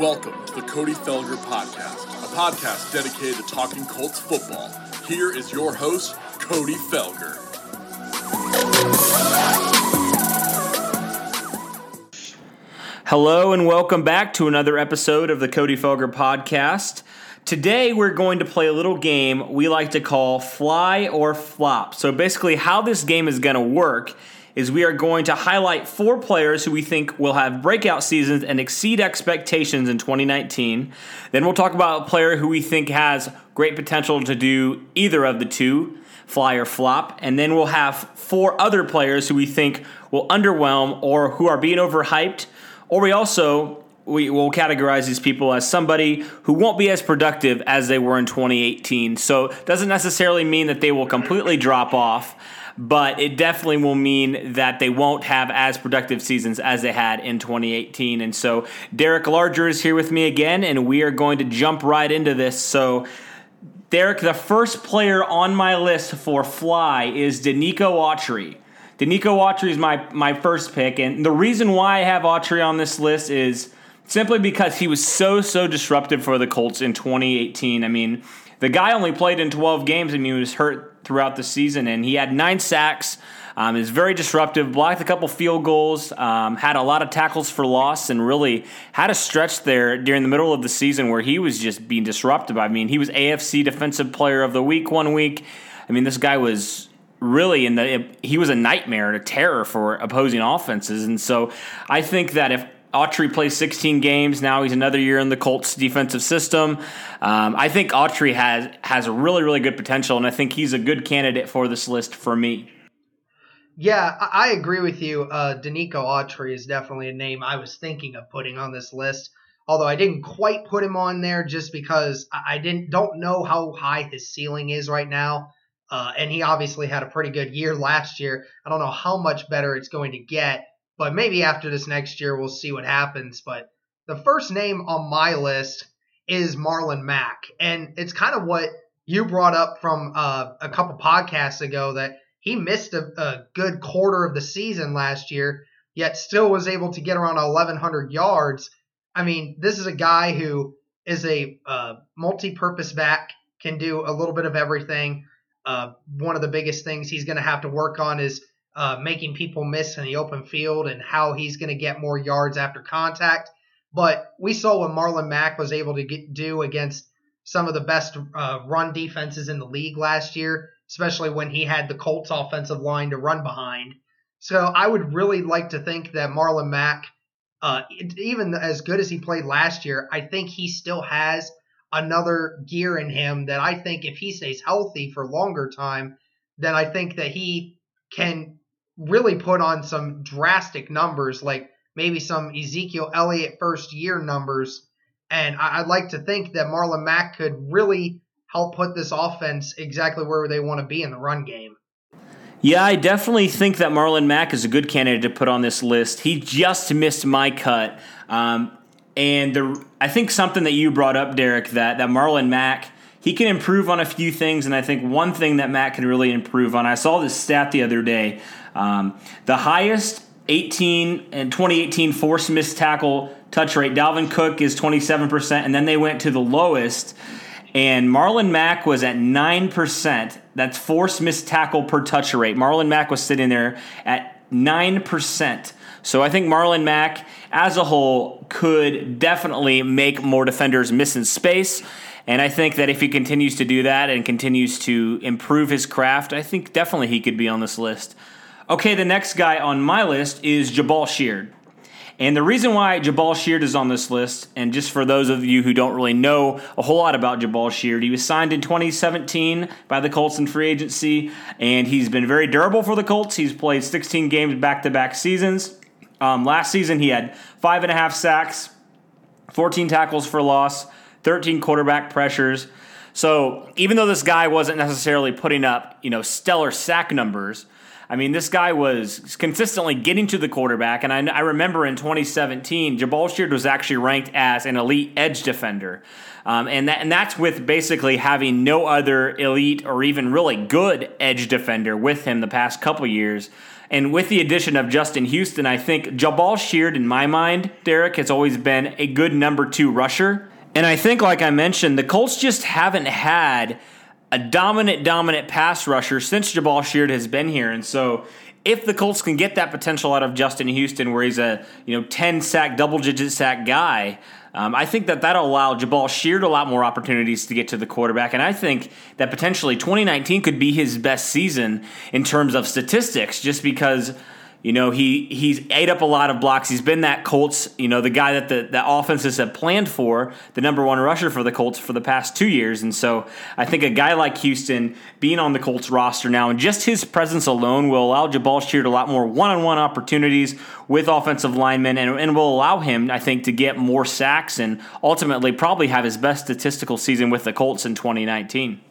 Welcome to the Cody Felger Podcast, a podcast dedicated to talking Colts football. Here is your host, Cody Felger. Hello, and welcome back to another episode of the Cody Felger Podcast. Today, we're going to play a little game we like to call Fly or Flop. So, basically, how this game is going to work is we are going to highlight four players who we think will have breakout seasons and exceed expectations in 2019. Then we'll talk about a player who we think has great potential to do either of the two, fly or flop. And then we'll have four other players who we think will underwhelm or who are being overhyped. Or we also we will categorize these people as somebody who won't be as productive as they were in 2018. So doesn't necessarily mean that they will completely drop off but it definitely will mean that they won't have as productive seasons as they had in 2018. And so Derek Larger is here with me again, and we are going to jump right into this. So, Derek, the first player on my list for fly is Denico Autry. Denico Autry is my, my first pick, and the reason why I have Autry on this list is simply because he was so, so disruptive for the Colts in 2018. I mean, the guy only played in 12 games. Mean, he was hurt throughout the season, and he had nine sacks. Um, is very disruptive, blocked a couple field goals, um, had a lot of tackles for loss, and really had a stretch there during the middle of the season where he was just being disruptive. I mean, he was AFC Defensive Player of the Week one week. I mean, this guy was really in the he was a nightmare, and a terror for opposing offenses, and so I think that if Autry plays 16 games. Now he's another year in the Colts defensive system. Um, I think Autry has has a really really good potential, and I think he's a good candidate for this list for me. Yeah, I agree with you. Uh, Denico Autry is definitely a name I was thinking of putting on this list. Although I didn't quite put him on there just because I didn't don't know how high his ceiling is right now. Uh, and he obviously had a pretty good year last year. I don't know how much better it's going to get. But maybe after this next year, we'll see what happens. But the first name on my list is Marlon Mack. And it's kind of what you brought up from uh, a couple podcasts ago that he missed a, a, good quarter of the season last year, yet still was able to get around 1,100 yards. I mean, this is a guy who is a uh, multi purpose back, can do a little bit of everything. Uh, one of the biggest things he's going to have to work on is uh, making people miss in the open field and how he's going to get more yards after contact. But we saw what Marlon Mack was able to get, do against some of the best uh, run defenses in the league last year, especially when he had the Colts offensive line to run behind. So I would really like to think that Marlon Mack, uh, even as good as he played last year, I think he still has another gear in him that I think if he stays healthy for longer time, then I think that he can really put on some drastic numbers, like maybe some Ezekiel Elliott first year numbers. And I'd like to think that Marlon Mack could really help put this offense exactly where they want to be in the run game. Yeah, I definitely think that Marlon Mack is a good candidate to put on this list. He just missed my cut. Um, and the, I think something that you brought up, Derek, that, that Marlon Mack he can improve on a few things, and I think one thing that Matt can really improve on. I saw this stat the other day. Um, the highest 18 and 2018 force missed tackle touch rate. Dalvin Cook is 27%, and then they went to the lowest, and Marlon Mack was at 9%. That's force missed tackle per touch rate. Marlon Mack was sitting there at 9%. So I think Marlon Mack, as a whole, could definitely make more defenders miss in space. And I think that if he continues to do that and continues to improve his craft, I think definitely he could be on this list. Okay, the next guy on my list is Jabaal Sheard. And the reason why Jabaal Sheard is on this list, and just for those of you who don't really know a whole lot about Jabaal Sheard, he was signed in 2017 by the Colts in free agency, and he's been very durable for the Colts. He's played 16 games back to back seasons. Um, last season, he had five and a half sacks, 14 tackles for loss, 13 quarterback pressures. So even though this guy wasn't necessarily putting up, you know, stellar sack numbers, I mean, this guy was consistently getting to the quarterback. And I, I remember in 2017, Jabaal Sheard was actually ranked as an elite edge defender. Um, and, that, and that's with basically having no other elite or even really good edge defender with him the past couple years. And with the addition of Justin Houston, I think Jabaal Sheard, in my mind, Derek, has always been a good number two rusher. And I think, like I mentioned, the Colts just haven't had a dominant, dominant pass rusher since Jabaal Sheard has been here. And so if the Colts can get that potential out of Justin Houston, where he's a you know 10 sack, double digit sack guy, um, I think that that'll allow Jabaal Sheard a lot more opportunities to get to the quarterback. And I think that potentially 2019 could be his best season in terms of statistics, just because you know, he he's ate up a lot of blocks. He's been that Colts, you know, the guy that the, the offenses have planned for, the number one rusher for the Colts for the past two years. And so I think a guy like Houston being on the Colts roster now and just his presence alone will allow Jabaal Sheard a lot more one on one opportunities with offensive linemen and, and will allow him, I think, to get more sacks and ultimately probably have his best statistical season with the Colts in 2019.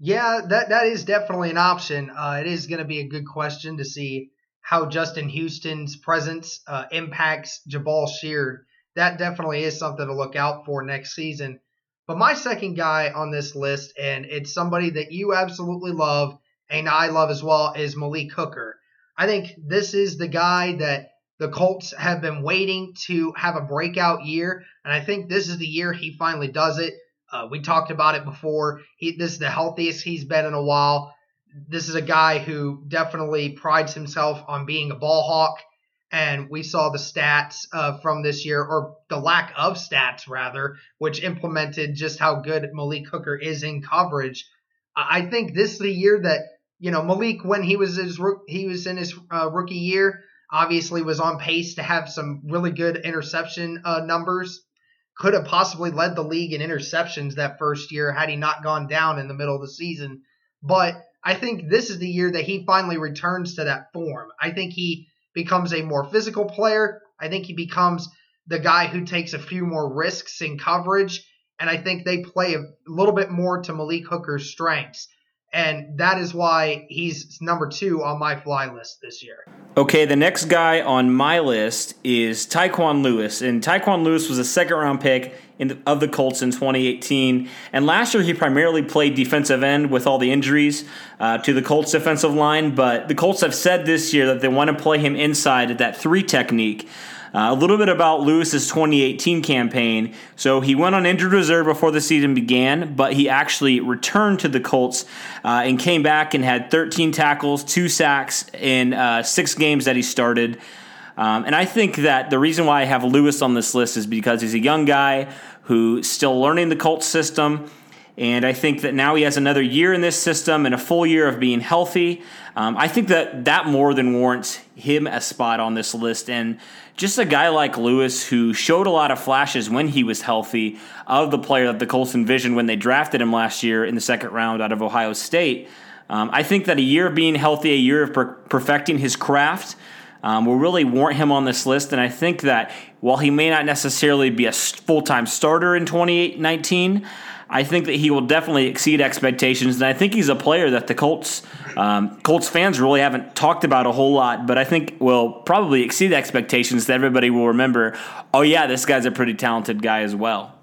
Yeah, that that is definitely an option. Uh, it is going to be a good question to see how Justin Houston's presence uh, impacts Jabaal Sheard. That definitely is something to look out for next season. But my second guy on this list, and it's somebody that you absolutely love and I love as well, is Malik Hooker. I think this is the guy that the Colts have been waiting to have a breakout year, and I think this is the year he finally does it. Uh, we talked about it before. He, this is the healthiest he's been in a while this is a guy who definitely prides himself on being a ball hawk. And we saw the stats uh, from this year, or the lack of stats, rather, which implemented just how good Malik Hooker is in coverage. I think this is the year that you know Malik, when he was his he was in his uh, rookie year, obviously was on pace to have some really good interception uh, numbers. Could have possibly led the league in interceptions that first year had he not gone down in the middle of the season. But I think this is the year that he finally returns to that form. I think he becomes a more physical player. I think he becomes the guy who takes a few more risks in coverage. And I think they play a little bit more to Malik Hooker's strengths. And that is why he's number two on my fly list this year. Okay, the next guy on my list is Tyquan Lewis. And Tyquan Lewis was a second round pick the, of the Colts in 2018. And last year, he primarily played defensive end with all the injuries uh, to the Colts defensive line. But the Colts have said this year that they want to play him inside at that three technique. Uh, a little bit about Lewis's 2018 campaign. So he went on injured reserve before the season began, but he actually returned to the Colts uh, and came back and had 13 tackles, two sacks in uh, six games that he started. Um, and I think that the reason why I have Lewis on this list is because he's a young guy who's still learning the Colts system. And I think that now he has another year in this system and a full year of being healthy. Um, I think that that more than warrants him a spot on this list. And just a guy like Lewis who showed a lot of flashes when he was healthy of the player that the Colts envisioned when they drafted him last year in the second round out of Ohio State. Um, I think that a year of being healthy, a year of per- perfecting his craft, um, will really warrant him on this list. And I think that while he may not necessarily be a full time starter in 2019, I think that he will definitely exceed expectations, and I think he's a player that the Colts um, Colts fans really haven't talked about a whole lot, but I think will probably exceed expectations. That everybody will remember. Oh yeah, this guy's a pretty talented guy as well.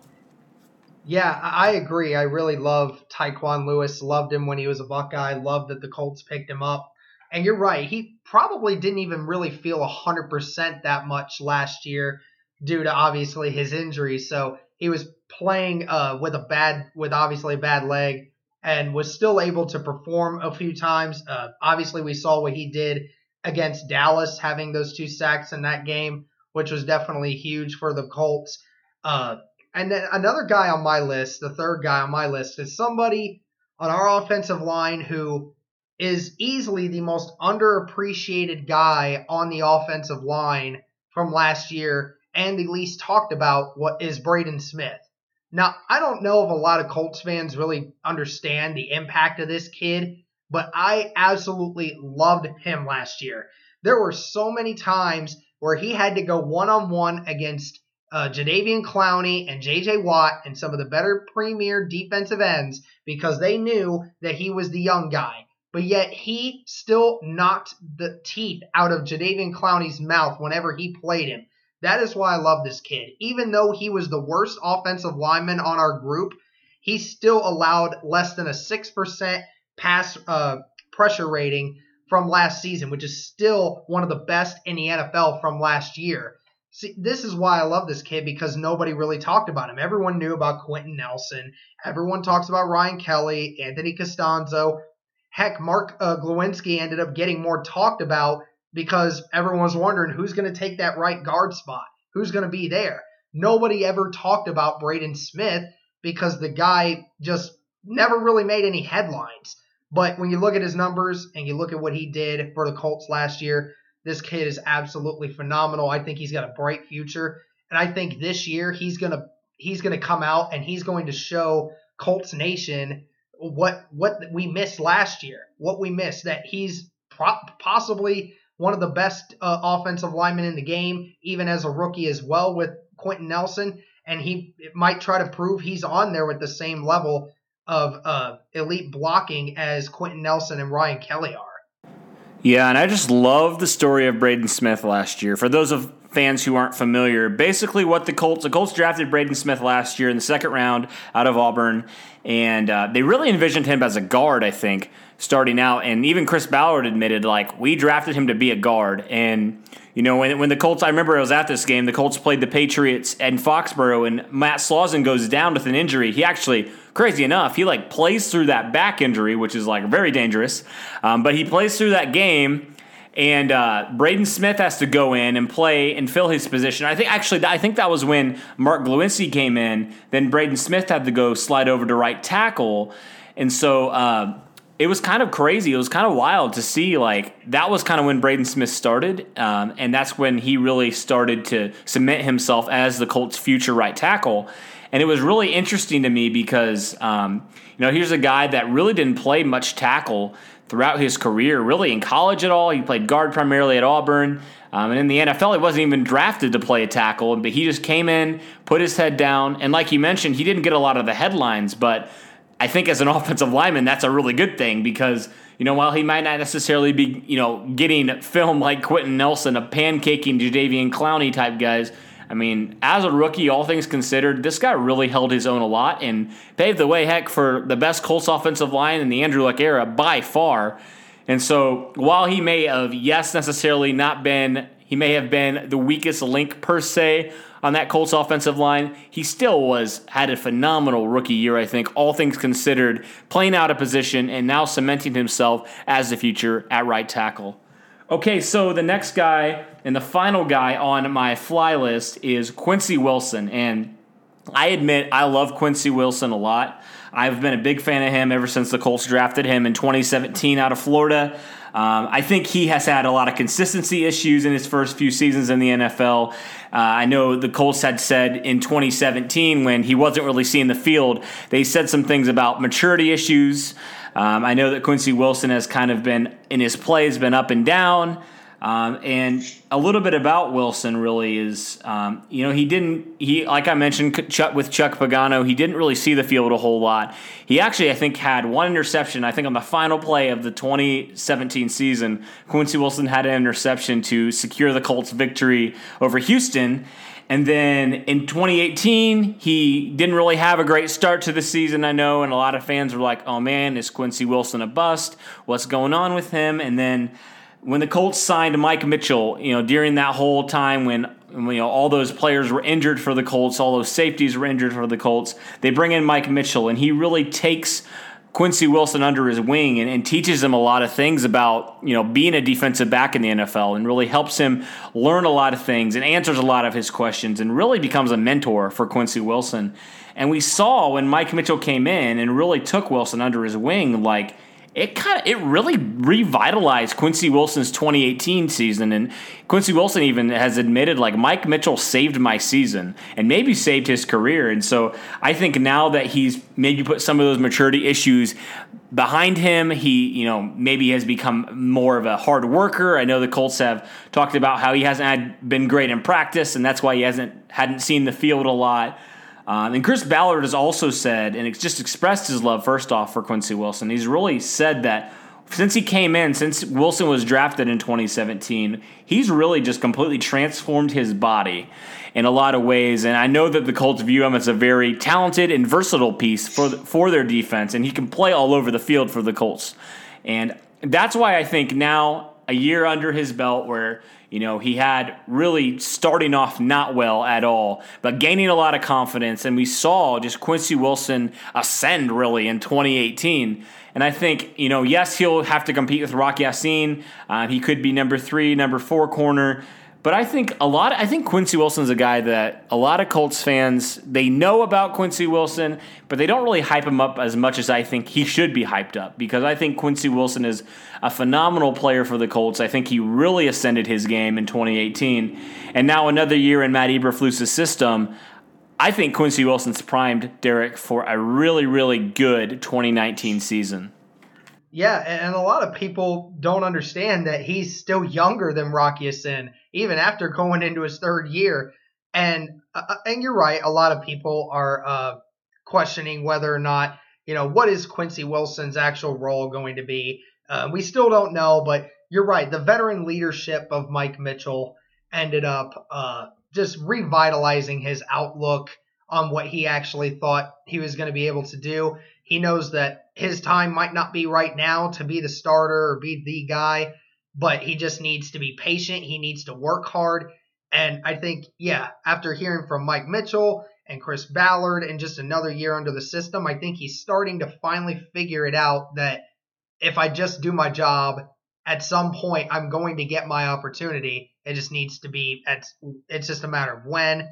Yeah, I agree. I really love Tyquan Lewis. Loved him when he was a Buckeye. Loved that the Colts picked him up. And you're right. He probably didn't even really feel 100% that much last year due to obviously his injury. So he was playing uh, with a bad, with obviously a bad leg, and was still able to perform a few times. Uh, obviously, we saw what he did against Dallas, having those two sacks in that game, which was definitely huge for the Colts. Uh, and then another guy on my list, the third guy on my list, is somebody on our offensive line who is easily the most underappreciated guy on the offensive line from last year and the least talked about what is Braden Smith. Now, I don't know if a lot of Colts fans really understand the impact of this kid, but I absolutely loved him last year. There were so many times where he had to go one on one against uh, Jadeveon Clowney and J.J. Watt and some of the better premier defensive ends because they knew that he was the young guy. But yet he still knocked the teeth out of Jadeveon Clowney's mouth whenever he played him. That is why I love this kid. Even though he was the worst offensive lineman on our group, he still allowed less than a 6% pass uh, pressure rating from last season, which is still one of the best in the NFL from last year. See, this is why I love this kid because nobody really talked about him. Everyone knew about Quenton Nelson. Everyone talks about Ryan Kelly, Anthony Castonzo. Heck, Mark uh, Glowinski ended up getting more talked about because everyone was wondering who's going to take that right guard spot, who's going to be there. Nobody ever talked about Braden Smith because the guy just never really made any headlines. But when you look at his numbers and you look at what he did for the Colts last year, this kid is absolutely phenomenal. I think he's got a bright future, and I think this year he's gonna he's gonna come out and he's going to show Colts Nation what what we missed last year, what we missed that he's pro- possibly one of the best uh, offensive linemen in the game, even as a rookie as well with Quenton Nelson, and he might try to prove he's on there with the same level of uh, elite blocking as Quenton Nelson and Ryan Kelly are. Yeah, and I just love the story of Braden Smith last year. For those of fans who aren't familiar, basically what the Colts the Colts drafted Braden Smith last year in the second round out of Auburn, and uh, they really envisioned him as a guard. I think starting out, and even Chris Ballard admitted like we drafted him to be a guard, and you know, when, when the Colts, I remember I was at this game, the Colts played the Patriots in Foxborough, and Matt Slauson goes down with an injury. He actually, crazy enough, he like plays through that back injury, which is like very dangerous. Um, but he plays through that game, and uh, Braden Smith has to go in and play and fill his position. I think actually, I think that was when Mark Glowinski came in. Then Braden Smith had to go slide over to right tackle, and so. Uh, it was kind of crazy. It was kind of wild to see. Like that was kind of when Braden Smith started, um, and that's when he really started to cement himself as the Colts' future right tackle. And it was really interesting to me because um, you know here's a guy that really didn't play much tackle throughout his career, really in college at all. He played guard primarily at Auburn. Um, and in the NFL, he wasn't even drafted to play a tackle, but he just came in, put his head down, and like you mentioned, he didn't get a lot of the headlines, but I think as an offensive lineman, that's a really good thing because you know while he might not necessarily be you know getting film like Quenton Nelson, a pancaking Jadeveon Clowney type guys. I mean, as a rookie, all things considered, this guy really held his own a lot and paved the way, heck, for the best Colts offensive line in the Andrew Luck era by far. And so, while he may have, yes, necessarily not been, he may have been the weakest link per se on that Colts offensive line, he still was had a phenomenal rookie year, I think, all things considered, playing out of position and now cementing himself as the future at right tackle. Okay, so the next guy and the final guy on my fly list is Quincy Wilson. And I admit I love Quincy Wilson a lot. I've been a big fan of him ever since the Colts drafted him in 2017 out of Florida. Um, I think he has had a lot of consistency issues in his first few seasons in the NFL. Uh, I know the Colts had said in 2017 when he wasn't really seeing the field, they said some things about maturity issues. Um, I know that Quincy Wilson has kind of been in his play has been up and down. Um, and a little bit about Wilson really is, um, you know, he didn't, he, like I mentioned Chuck, with Chuck Pagano, he didn't really see the field a whole lot. He actually, I think, had one interception. I think on the final play of the 2017 season, Quincy Wilson had an interception to secure the Colts' victory over Houston. And then in 2018, he didn't really have a great start to the season, I know, and a lot of fans were like, oh man, is Quincy Wilson a bust? What's going on with him? And then, when the Colts signed Mike Mitchell, you know, during that whole time when you know all those players were injured for the Colts, all those safeties were injured for the Colts, they bring in Mike Mitchell, and he really takes Quincy Wilson under his wing and, and, teaches him a lot of things about you know being a defensive back in the NFL, and really helps him learn a lot of things and answers a lot of his questions, and really becomes a mentor for Quincy Wilson. And we saw when Mike Mitchell came in and really took Wilson under his wing, like it kind of it really revitalized Quincy Wilson's 2018 season. And Quincy Wilson even has admitted like Mike Mitchell saved my season and maybe saved his career. And so I think now that he's maybe put some of those maturity issues behind him he you know maybe has become more of a hard worker. I know the Colts have talked about how he hasn't had, been great in practice and that's why he hasn't hadn't seen the field a lot um, and Chris Ballard has also said, and it's just expressed his love first off for Quincy Wilson. He's really said that since he came in, since Wilson was drafted in 2017, he's really just completely transformed his body in a lot of ways. And I know that the Colts view him as a very talented and versatile piece for for their defense, and he can play all over the field for the Colts. And that's why I think now a year under his belt where you know, he had really starting off not well at all, but gaining a lot of confidence. And we saw just Quincy Wilson ascend really in 2018. And I think, you know, yes, he'll have to compete with Rocky Ya-Sin. Uh, he could be number three, number four corner. But I think a lot. I think Quincy Wilson's a guy that a lot of Colts fans they know about Quincy Wilson, but they don't really hype him up as much as I think he should be hyped up. Because I think Quincy Wilson is a phenomenal player for the Colts. I think he really ascended his game in 2018, and now another year in Matt Eberflus's system. I think Quincy Wilson's primed Derek for a really, really good 2019 season. Yeah, and a lot of people don't understand that he's still younger than Rock Ya-Sin even after going into his third year. And uh, uh, and you're right, a lot of people are uh, questioning whether or not you know what is Quincy Wilson's actual role going to be. Uh, we still don't know, but you're right. The veteran leadership of Mike Mitchell ended up uh, just revitalizing his outlook on what he actually thought he was going to be able to do. He knows that his time might not be right now to be the starter or be the guy, but he just needs to be patient. He needs to work hard. And I think, yeah, after hearing from Mike Mitchell and Chris Ballard and just another year under the system, I think he's starting to finally figure it out that if I just do my job, at some point I'm going to get my opportunity. It just needs to be, it's, it's just a matter of when.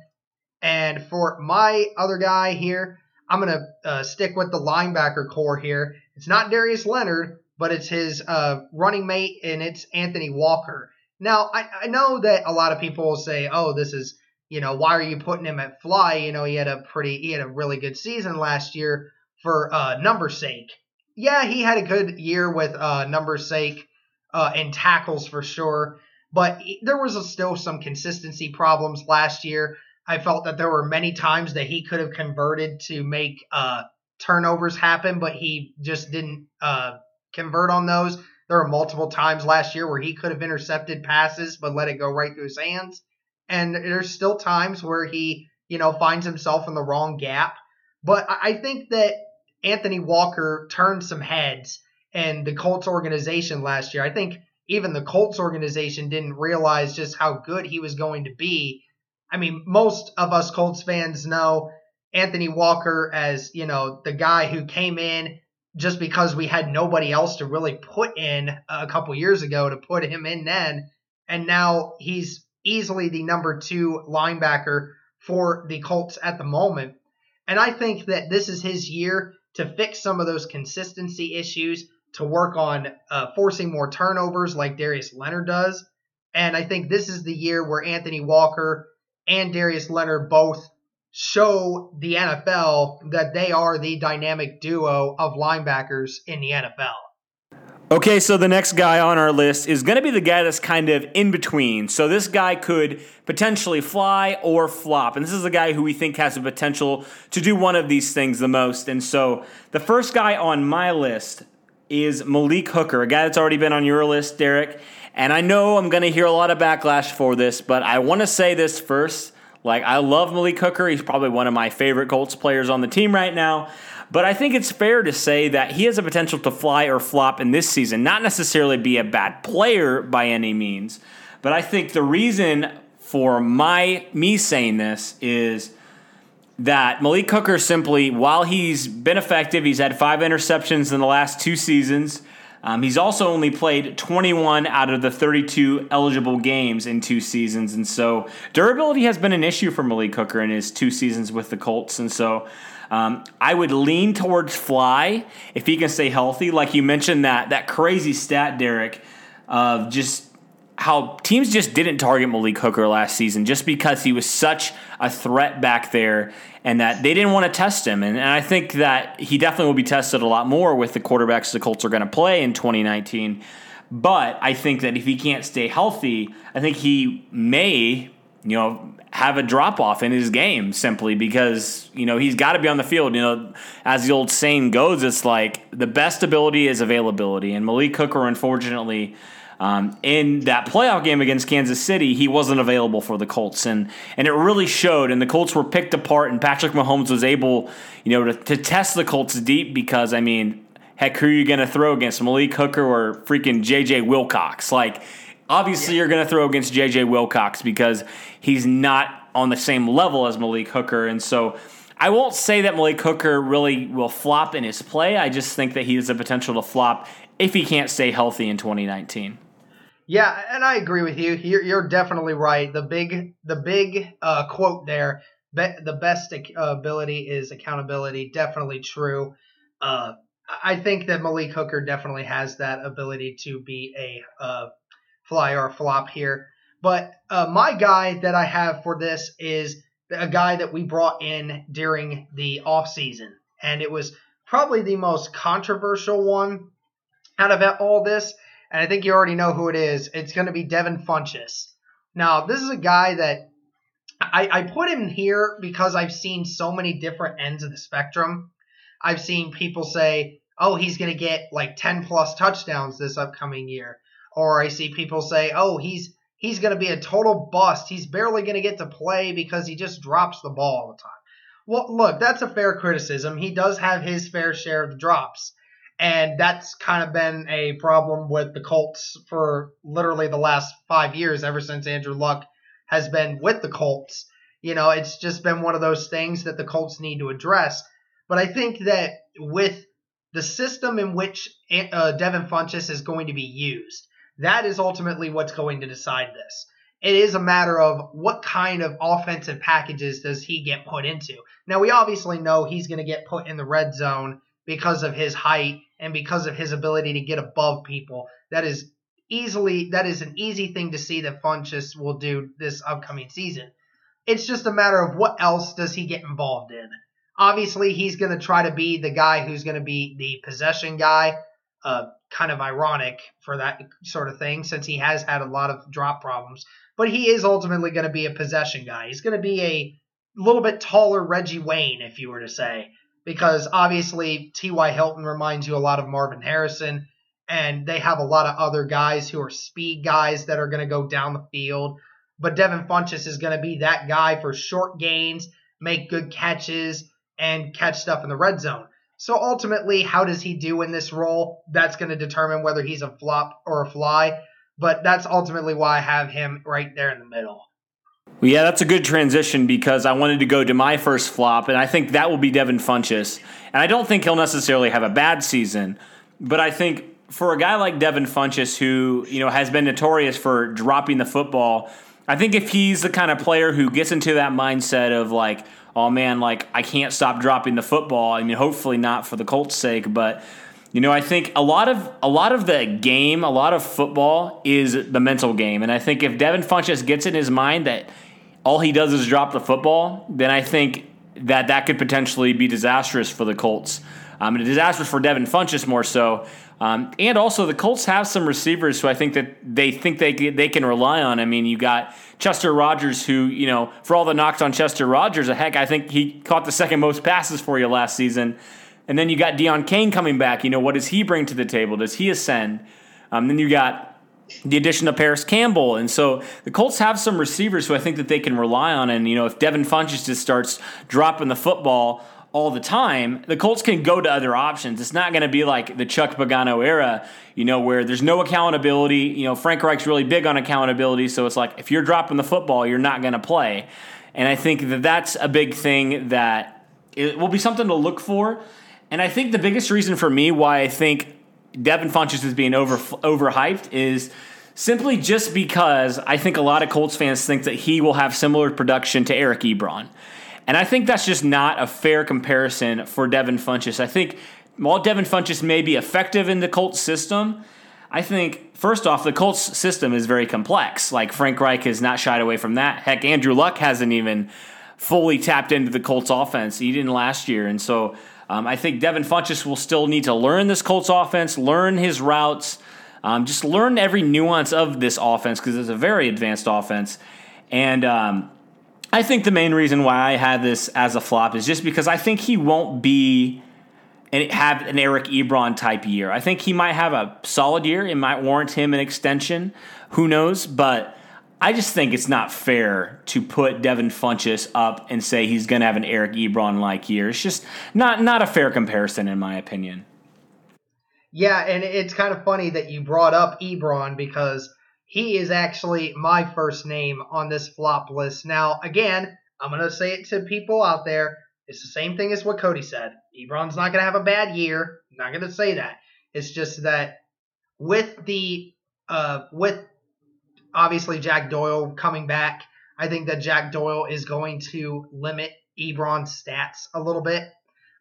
And for my other guy here, I'm going to uh, stick with the linebacker core here. It's not Darius Leonard, but it's his uh, running mate and it's Anthony Walker. Now, I, I know that a lot of people will say, oh, this is, you know, why are you putting him at fly? You know, he had a pretty, he had a really good season last year for uh, number sake. Yeah, he had a good year with uh, number sake uh, and tackles for sure, but there was a, still some consistency problems last year. I felt that there were many times that he could have converted to make uh, turnovers happen, but he just didn't uh, convert on those. There are multiple times last year where he could have intercepted passes but let it go right through his hands. And there's still times where he, you know, finds himself in the wrong gap. But I think that Anthony Walker turned some heads and the Colts organization last year. I think even the Colts organization didn't realize just how good he was going to be. I mean, most of us Colts fans know Anthony Walker as, you know, the guy who came in just because we had nobody else to really put in a couple years ago to put him in then. And now he's easily the number two linebacker for the Colts at the moment. And I think that this is his year to fix some of those consistency issues, to work on uh, forcing more turnovers like Darius Leonard does. And I think this is the year where Anthony Walker and Darius Leonard both show the NFL that they are the dynamic duo of linebackers in the NFL. Okay, so the next guy on our list is going to be the guy that's kind of in between. So this guy could potentially fly or flop. And this is a guy who we think has the potential to do one of these things the most. And so the first guy on my list is Malik Hooker, a guy that's already been on your list, Derek. And I know I'm going to hear a lot of backlash for this, but I want to say this first. Like, I love Malik Hooker. He's probably one of my favorite Colts players on the team right now. But I think it's fair to say that he has a potential to fly or flop in this season, not necessarily be a bad player by any means. But I think the reason for my me saying this is that Malik Hooker simply, while he's been effective, he's had five interceptions in the last two seasons. Um, he's also only played 21 out of the 32 eligible games in two seasons, and so durability has been an issue for Malik Hooker in his two seasons with the Colts, and so. Um, I would lean towards Fly if he can stay healthy. Like you mentioned that that crazy stat, Derek, of just how teams just didn't target Malik Hooker last season just because he was such a threat back there and that they didn't want to test him. And, and I think that he definitely will be tested a lot more with the quarterbacks the Colts are going to play in 2019. But I think that if he can't stay healthy, I think he may, you know, have a drop off in his game simply because, you know, he's got to be on the field. You know, as the old saying goes, it's like the best ability is availability. And Malik Hooker, unfortunately, um, in that playoff game against Kansas City, he wasn't available for the Colts, and and it really showed. And the Colts were picked apart, and Patrick Mahomes was able, you know, to, to test the Colts deep because I mean, Heck, who are you going to throw against, Malik Hooker or freaking JJ Wilcox? Like, obviously, yeah. you're going to throw against JJ Wilcox because he's not on the same level as Malik Hooker. And so I won't say that Malik Hooker really will flop in his play. I just think that he has the potential to flop if he can't stay healthy in 2019. Yeah, and I agree with you. You're, you're definitely right. The big the big uh, quote there, be, the best ability is accountability. Definitely true. Uh, I think that Malik Hooker definitely has that ability to be a uh, fly or a flop here. But uh, my guy that I have for this is a guy that we brought in during the offseason. And it was probably the most controversial one out of all this. And I think you already know who it is. It's going to be Devin Funchess. Now, this is a guy that I, I put him here because I've seen so many different ends of the spectrum. I've seen people say, oh, he's going to get like 10 plus touchdowns this upcoming year. Or I see people say, oh, he's he's going to be a total bust. He's barely going to get to play because he just drops the ball all the time. Well, look, that's a fair criticism. He does have his fair share of drops. And that's kind of been a problem with the Colts for literally the last five years, ever since Andrew Luck has been with the Colts. You know, it's just been one of those things that the Colts need to address. But I think that with the system in which uh, Devin Funchess is going to be used, that is ultimately what's going to decide this. It is a matter of what kind of offensive packages does he get put into. Now, we obviously know he's going to get put in the red zone because of his height and because of his ability to get above people. That is easily that is an easy thing to see that Funchess will do this upcoming season. It's just a matter of what else does he get involved in. Obviously, he's going to try to be the guy who's going to be the possession guy. Uh, kind of ironic for that sort of thing since he has had a lot of drop problems. But he is ultimately going to be a possession guy. He's going to be a little bit taller Reggie Wayne, if you were to say, because obviously T.Y. Hilton reminds you a lot of Marvin Harrison, and they have a lot of other guys who are speed guys that are going to go down the field. But Devin Funchess is going to be that guy for short gains, make good catches, and catch stuff in the red zone. So ultimately, how does he do in this role? That's going to determine whether he's a flop or a fly. But that's ultimately why I have him right there in the middle. Well, yeah, that's a good transition because I wanted to go to my first flop, and I think that will be Devin Funchess. And I don't think he'll necessarily have a bad season, but I think for a guy like Devin Funchess, who you know has been notorious for dropping the football, I think if he's the kind of player who gets into that mindset of like, oh man, like I can't stop dropping the football. I mean, hopefully not for the Colts' sake, but you know, I think a lot of a lot of the game, a lot of football is the mental game, and I think if Devin Funchess gets in his mind that all he does is drop the football, then I think that that could potentially be disastrous for the Colts. Um, and disastrous for Devin Funchess more so. Um, and also, the Colts have some receivers who I think that they think they they can rely on. I mean, you got Chester Rogers, who you know, for all the knocks on Chester Rogers, a heck, I think he caught the second most passes for you last season. And then you got Deon Cain coming back. You know, what does he bring to the table? Does he ascend? Um, then you got the addition of Parris Campbell. And so the Colts have some receivers who I think that they can rely on. And, you know, if Devin Funchess just starts dropping the football all the time, the Colts can go to other options. It's not going to be like the Chuck Pagano era, you know, where there's no accountability. You know, Frank Reich's really big on accountability. So it's like if you're dropping the football, you're not going to play. And I think that that's a big thing that it will be something to look for. And I think the biggest reason for me why I think Devin Funchess is being over overhyped is simply just because I think a lot of Colts fans think that he will have similar production to Eric Ebron. And I think that's just not a fair comparison for Devin Funchess. I think while Devin Funchess may be effective in the Colts system, I think first off, the Colts system is very complex. Like Frank Reich has not shied away from that. Heck, Andrew Luck hasn't even fully tapped into the Colts offense. He didn't last year. And so um, I think Devin Funchess will still need to learn this Colts offense, learn his routes, um, just learn every nuance of this offense because it's a very advanced offense. And um, I think the main reason why I had this as a flop is just because I think he won't be and have an Eric Ebron type year. I think he might have a solid year. It might warrant him an extension. Who knows? But I just think it's not fair to put Devin Funchess up and say he's going to have an Eric Ebron like year. It's just not not a fair comparison in my opinion. Yeah, and it's kind of funny that you brought up Ebron because he is actually my first name on this flop list. Now, again, I'm going to say it to people out there. It's the same thing as what Cody said. Ebron's not going to have a bad year. I'm not going to say that. It's just that with the uh, with obviously Jack Doyle coming back, I think that Jack Doyle is going to limit Ebron's stats a little bit.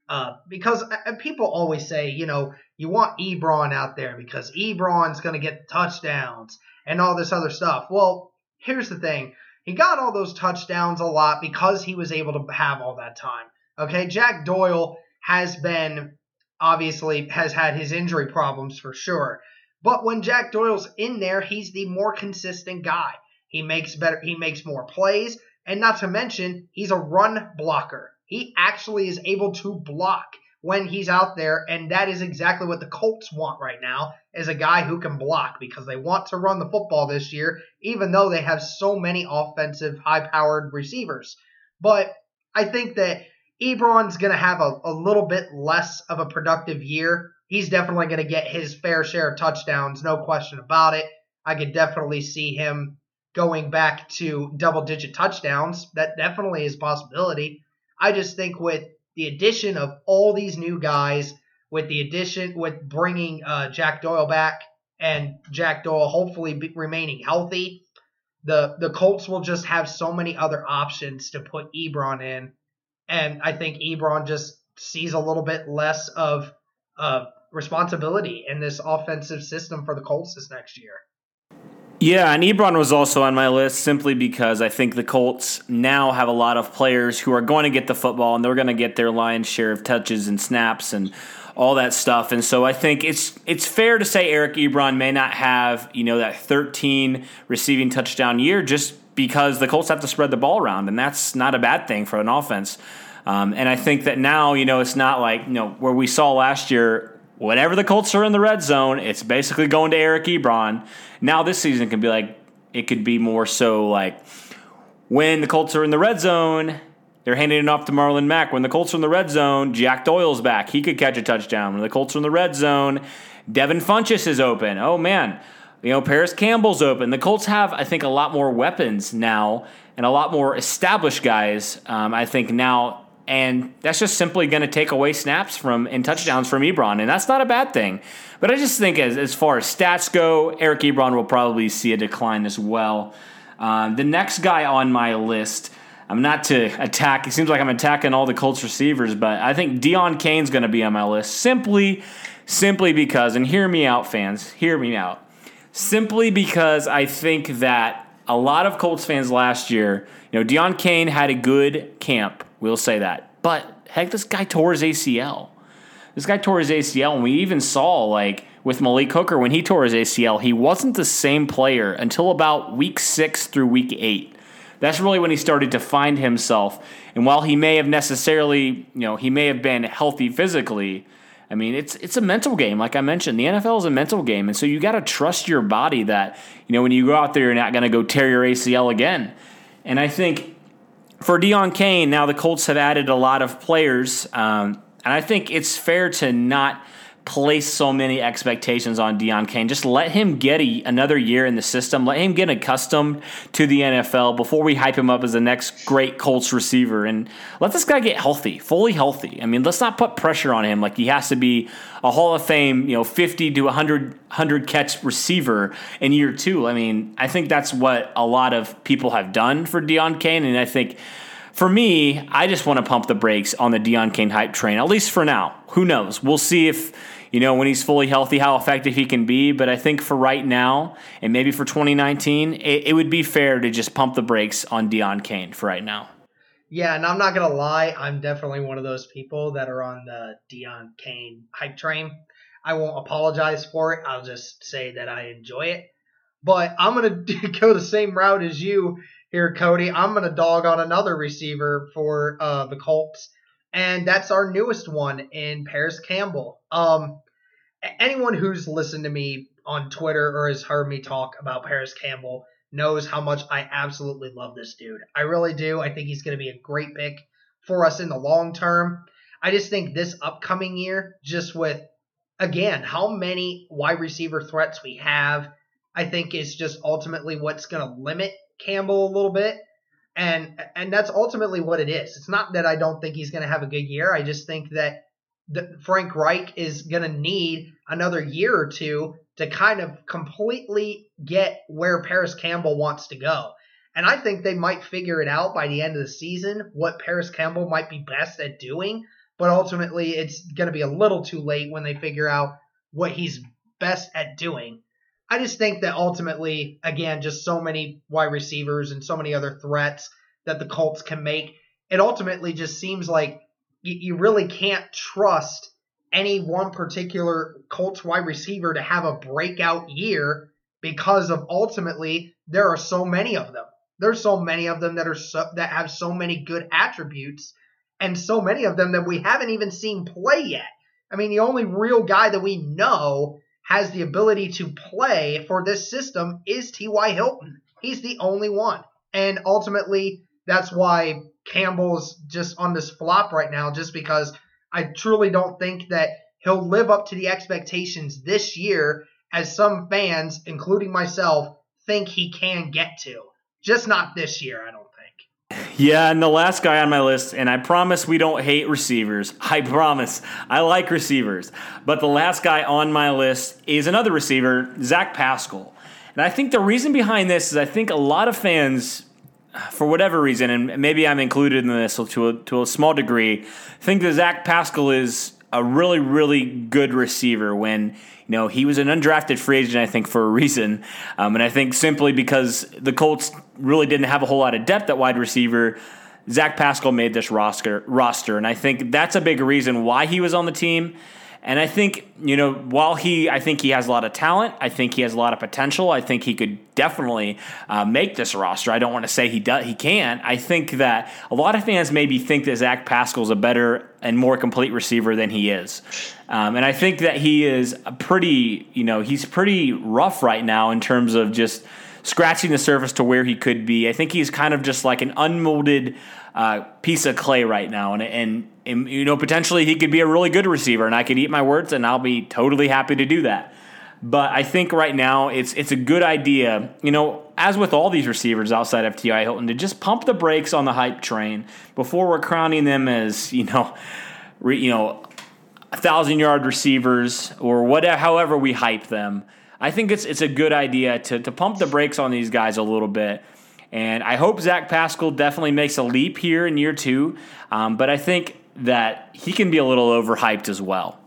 Uh, because uh, people always say, you know, you want Ebron out there because Ebron's going to get touchdowns and all this other stuff. Well, here's the thing. He got all those touchdowns a lot because he was able to have all that time. Okay, Jack Doyle has been obviously has had his injury problems for sure. But when Jack Doyle's in there, he's the more consistent guy. He makes better he makes more plays, and not to mention, he's a run blocker. He actually is able to block when he's out there, and that is exactly what the Colts want right now, is a guy who can block because they want to run the football this year, even though they have so many offensive, high-powered receivers. But I think that Ebron's going to have a, a little bit less of a productive year. He's definitely going to get his fair share of touchdowns, no question about it. I could definitely see him going back to double digit touchdowns. That definitely is possibility. I just think with the addition of all these new guys, with the addition, with bringing uh, Jack Doyle back and Jack Doyle hopefully remaining healthy, the the Colts will just have so many other options to put Ebron in and I think Ebron just sees a little bit less of uh, responsibility in this offensive system for the Colts this next year. Yeah, and Ebron was also on my list simply because I think the Colts now have a lot of players who are going to get the football and they're going to get their lion's share of touches and snaps and all that stuff. And so I think it's it's fair to say Eric Ebron may not have, you know, that 13 receiving touchdown year just because the Colts have to spread the ball around, and that's not a bad thing for an offense. Um, and I think that now, you know, it's not like, you know, where we saw last year, whenever the Colts are in the red zone, it's basically going to Eric Ebron. Now this season can be like, it could be more so like when the Colts are in the red zone, they're handing it off to Marlon Mack. When the Colts are in the red zone, Jack Doyle's back. He could catch a touchdown. When the Colts are in the red zone, Devin Funchess is open. Oh, man. You know, Parris Campbell's open. The Colts have, I think, a lot more weapons now and a lot more established guys, um, I think, now. And that's just simply going to take away snaps from and touchdowns from Ebron. And that's not a bad thing. But I just think as, as far as stats go, Eric Ebron will probably see a decline as well. Um, the next guy on my list, I'm not to attack. It seems like I'm attacking all the Colts receivers, but I think Deon Cain's going to be on my list simply, simply because, and hear me out, fans, hear me out simply because I think that a lot of Colts fans last year, you know, Deon Cain had a good camp. We'll say that. But heck, this guy tore his ACL. This guy tore his ACL, and we even saw, like, with Malik Hooker, when he tore his ACL, he wasn't the same player until about week six through week eight. That's really when he started to find himself. And while he may have necessarily, you know, he may have been healthy physically, I mean, it's it's a mental game, like I mentioned. The NFL is a mental game, and so you got to trust your body that you know when you go out there, you're not going to go tear your ACL again. And I think for Deon Cain, now the Colts have added a lot of players, um, and I think it's fair to not place so many expectations on Deon Cain. Just let him get a, another year in the system. Let him get accustomed to the NFL before we hype him up as the next great Colts receiver. And let this guy get healthy, fully healthy. I mean, let's not put pressure on him like he has to be a Hall of Fame, you know, 50 to 100, 100 catch receiver in year two. I mean, I think that's what a lot of people have done for Deon Cain. And I think for me, I just want to pump the brakes on the Deon Cain hype train, at least for now. Who knows? We'll see if you know, when he's fully healthy, how effective he can be. But I think for right now, and maybe for 2019, it, it would be fair to just pump the brakes on Deon Cain for right now. Yeah, and I'm not gonna lie, I'm definitely one of those people that are on the Deon Cain hype train. I won't apologize for it. I'll just say that I enjoy it. But I'm gonna go the same route as you here, Cody. I'm gonna dog on another receiver for uh, the Colts, and that's our newest one in Parris Campbell. Um, anyone who's listened to me on Twitter or has heard me talk about Parris Campbell knows how much I absolutely love this dude. I really do. I think he's going to be a great pick for us in the long term. I just think this upcoming year, just with again, how many wide receiver threats we have, I think is just ultimately what's going to limit Campbell a little bit. And and that's ultimately what it is. It's not that I don't think he's going to have a good year. I just think that the, Frank Reich is going to need another year or two to kind of completely get where Parris Campbell wants to go. And I think they might figure it out by the end of the season what Parris Campbell might be best at doing. But ultimately, it's going to be a little too late when they figure out what he's best at doing. I just think that ultimately, again, just so many wide receivers and so many other threats that the Colts can make. It ultimately just seems like you, really can't trust any one particular Colts wide receiver to have a breakout year because of ultimately there are so many of them. There's so many of them that are so, that have so many good attributes and so many of them that we haven't even seen play yet. I mean, the only real guy that we know has the ability to play for this system is T.Y. Hilton. He's the only one. And ultimately, that's why Campbell's just on this flop right now, just because I truly don't think that he'll live up to the expectations this year as some fans, including myself, think he can get to. Just not this year, I don't. Yeah, and the last guy on my list, and I promise we don't hate receivers. I promise. I like receivers. But the last guy on my list is another receiver, Zach Pascal. And I think the reason behind this is I think a lot of fans for whatever reason, and maybe I'm included in this to a, to a small degree, think that Zach Pascal is a really, really good receiver when you know he was an undrafted free agent, I think, for a reason, um, and I think simply because the Colts really didn't have a whole lot of depth at wide receiver. Zach Pascal made this roster, roster, and I think that's a big reason why he was on the team. And I think, you know, while he, I think he has a lot of talent, I think he has a lot of potential. I think he could definitely uh, make this roster. I don't want to say he does, he can't. I think that a lot of fans maybe think that Zach Pascal is a better and more complete receiver than he is. Um, and I think that he is pretty, you know, he's pretty rough right now in terms of just scratching the surface to where he could be. I think he's kind of just like an unmolded uh, piece of clay right now, and, and, and you know potentially he could be a really good receiver, and I could eat my words, and I'll be totally happy to do that. But I think right now it's it's a good idea, you know, as with all these receivers outside of T.Y. Hilton, to just pump the brakes on the hype train before we're crowning them as you know, re, you know, thousand yard receivers or whatever, however we hype them. I think it's it's a good idea to to pump the brakes on these guys a little bit and I hope Zach Pascal definitely makes a leap here in year two. Um, but I think that he can be a little overhyped as well.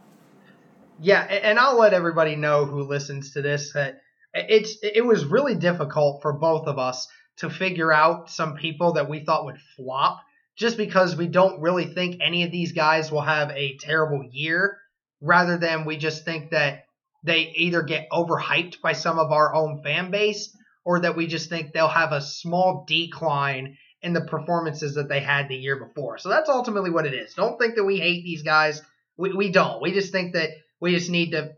Yeah, and I'll let everybody know who listens to this that it's it was really difficult for both of us to figure out some people that we thought would flop just because we don't really think any of these guys will have a terrible year rather than we just think that they either get overhyped by some of our own fan base or that we just think they'll have a small decline in the performances that they had the year before. So that's ultimately what it is. Don't think that we hate these guys. We, we don't. We just think that we just need to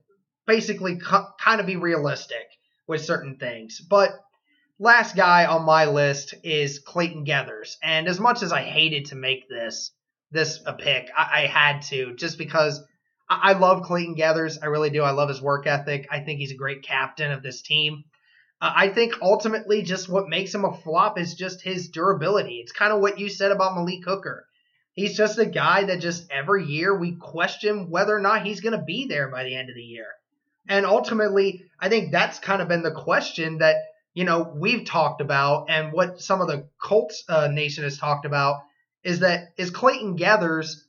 basically kind of be realistic with certain things. But last guy on my list is Clayton Geathers. And as much as I hated to make this this a pick, I, I had to just because I, I love Clayton Geathers. I really do. I love his work ethic. I think he's a great captain of this team. Uh, I think ultimately just what makes him a flop is just his durability. It's kind of what you said about Malik Hooker. He's just a guy that just every year we question whether or not he's going to be there by the end of the year. And ultimately, I think that's kind of been the question that, you know, we've talked about and what some of the Colts uh, Nation has talked about is that is Clayton Geathers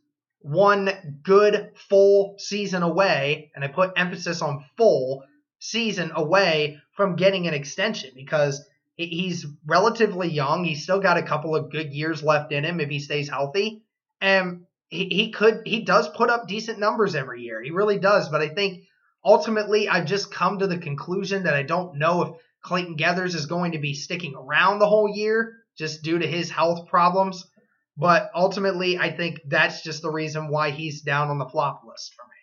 one good full season away, and I put emphasis on full season away from getting an extension because he's relatively young. He's still got a couple of good years left in him if he stays healthy. And he, he could he does put up decent numbers every year. He really does. But I think ultimately I've just come to the conclusion that I don't know if Clayton Geathers is going to be sticking around the whole year just due to his health problems. But ultimately, I think that's just the reason why he's down on the flop list for me.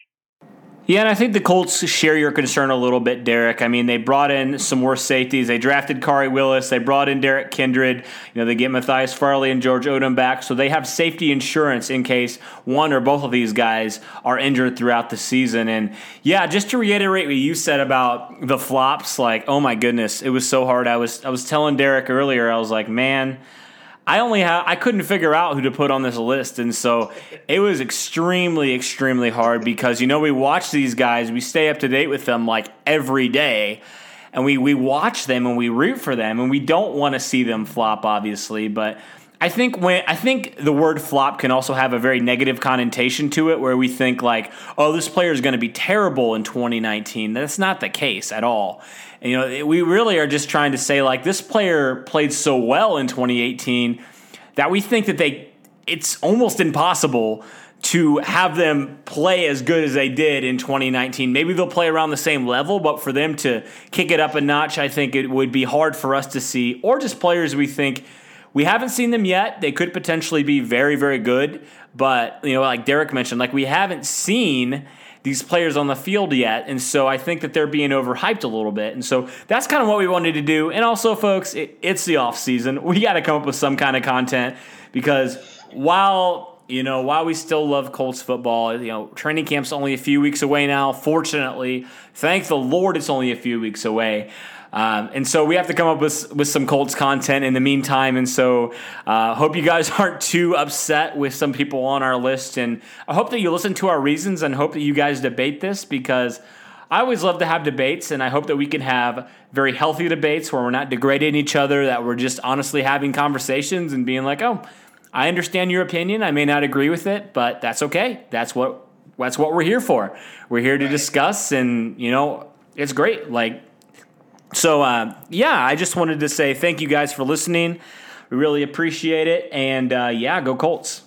Yeah, and I think the Colts share your concern a little bit, Derek. I mean, they brought in some more safeties. They drafted Khari Willis. They brought in Derrick Kindred. You know, they get Matthias Farley and George Odum back, so they have safety insurance in case one or both of these guys are injured throughout the season. And yeah, just to reiterate what you said about the flops, like, oh my goodness, it was so hard. I was I was telling Derek earlier, I was like, man. I only have I couldn't figure out who to put on this list, and so it was extremely, extremely hard because you know we watch these guys, we stay up to date with them like every day, and we we watch them and we root for them, and we don't want to see them flop, obviously, but. I think when I think the word flop can also have a very negative connotation to it, where we think like, oh, this player is going to be terrible in 2019. That's not the case at all. And, you know, we really are just trying to say like this player played so well in 2018 that we think that they it's almost impossible to have them play as good as they did in 2019. Maybe they'll play around the same level, but for them to kick it up a notch, I think it would be hard for us to see, or just players we think we haven't seen them yet. They could potentially be very, very good. But, you know, like Derek mentioned, like we haven't seen these players on the field yet. And so I think that they're being overhyped a little bit. And so that's kind of what we wanted to do. And also, folks, it, it's the off season. We got to come up with some kind of content because while you know, while we still love Colts football, you know, training camp's only a few weeks away now. Fortunately, thank the Lord, it's only a few weeks away. Um, and so we have to come up with with some Colts content in the meantime. And so uh, hope you guys aren't too upset with some people on our list. And I hope that you listen to our reasons and hope that you guys debate this because I always love to have debates. And I hope that we can have very healthy debates where we're not degrading each other, that we're just honestly having conversations and being like, oh, I understand your opinion. I may not agree with it, but that's okay. That's what that's what we're here for. We're here to discuss, and you know, it's great. Like so, uh, yeah, I just wanted to say thank you guys for listening. We really appreciate it. And uh, yeah, go Colts.